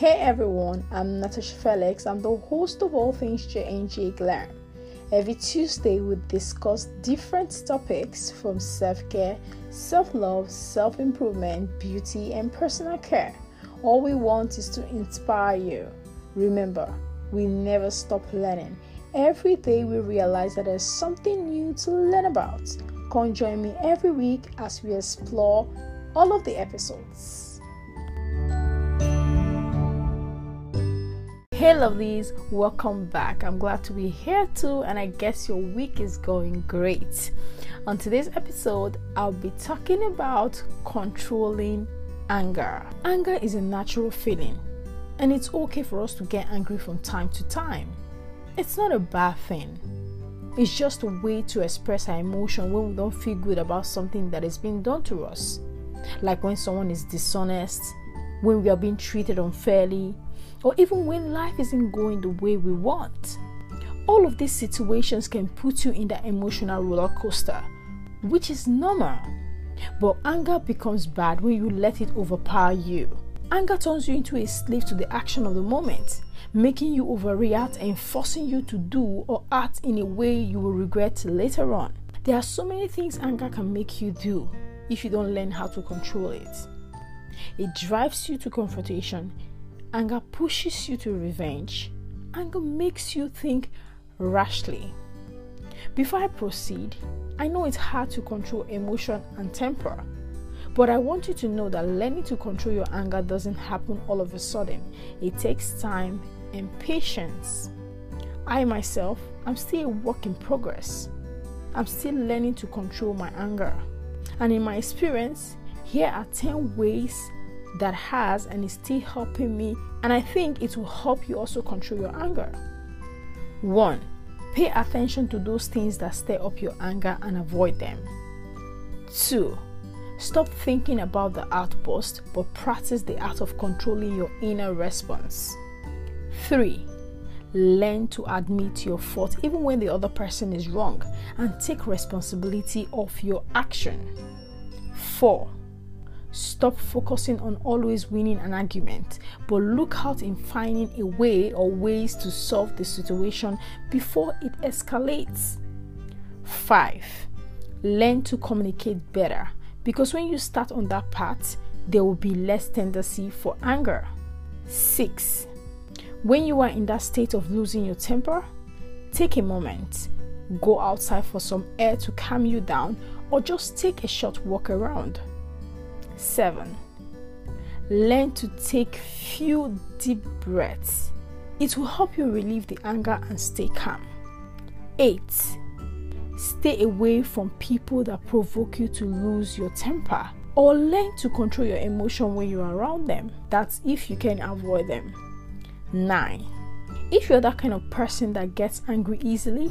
Hey everyone, I'm Natasha Felix. I'm the host of All Things JNJ Glam. Every Tuesday, we discuss different topics from self care, self love, self improvement, beauty, and personal care. All we want is to inspire you. Remember, we never stop learning. Every day, we realize that there's something new to learn about. Come join me every week as we explore all of the episodes. Hey lovelies, welcome back. I'm glad to be here too, and I guess your week is going great. On today's episode, I'll be talking about controlling anger. Anger is a natural feeling, and it's okay for us to get angry from time to time. It's not a bad thing. It's just a way to express our emotion when we don't feel good about something that is being done to us like when someone is dishonest, when we are being treated unfairly, or even when life isn't going the way we want. All of these situations can put you in that emotional roller coaster, which is normal. But anger becomes bad when you let it overpower you. Anger turns you into a slave to the action of the moment, making you overreact and forcing you to do or act in a way you will regret later on. There are so many things anger can make you do, if you don't learn how to control it. It drives you to confrontation. Anger pushes you to revenge. Anger makes you think rashly. Before I proceed, I know it's hard to control emotion and temper, but I want you to know that learning to control your anger doesn't happen all of a sudden. It takes time and patience. I myself, I'm still a work in progress. I'm still learning to control my anger. And in my experience, here are 10 ways that has and is still helping me, and I think it will help you also control your anger. 1. Pay attention to those things that stir up your anger and avoid them. 2. Stop thinking about the outburst but practice the art of controlling your inner response. 3. Learn to admit your fault even when the other person is wrong and take responsibility of your action. 4. Stop focusing on always winning an argument, but look out in finding a way or ways to solve the situation before it escalates. 5. Learn to communicate better because when you start on that path, there will be less tendency for anger. 6 when you are in that state of losing your temper, take a moment, go outside for some air to calm you down, or just take a short walk around. 7. Learn to take few deep breaths. It will help you relieve the anger and stay calm. 8. Stay away from people that provoke you to lose your temper or learn to control your emotion when you're around them. That's if you can avoid them. 9. If you're that kind of person that gets angry easily,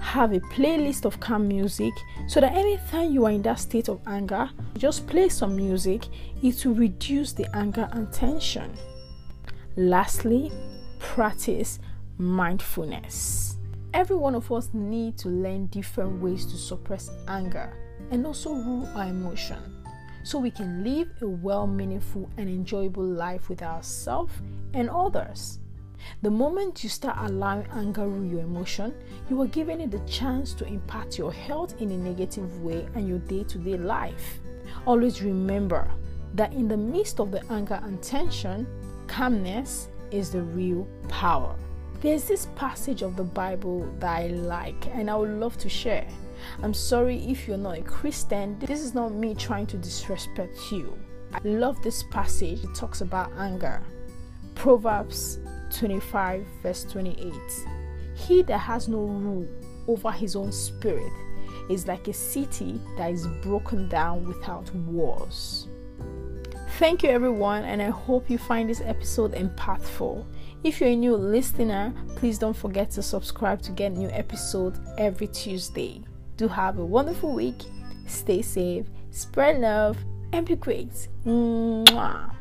have a playlist of calm music so that anytime you are in that state of anger, just play some music, it will reduce the anger and tension. Lastly, practice mindfulness. Every one of us need to learn different ways to suppress anger and also rule our emotion so we can live a well, meaningful, and enjoyable life with ourselves and others. The moment you start allowing anger rule your emotion, you are giving it the chance to impact your health in a negative way and your day to day life. Always remember that in the midst of the anger and tension, calmness is the real power. There's this passage of the Bible that I like and I would love to share. I'm sorry if you're not a Christian, this is not me trying to disrespect you. I love this passage, it talks about anger. Proverbs 25, verse 28. He that has no rule over his own spirit is like a city that is broken down without walls. Thank you, everyone, and I hope you find this episode impactful. If you're a new listener, please don't forget to subscribe to get new episode every Tuesday. Do have a wonderful week. Stay safe, spread love, and be great. Mwah.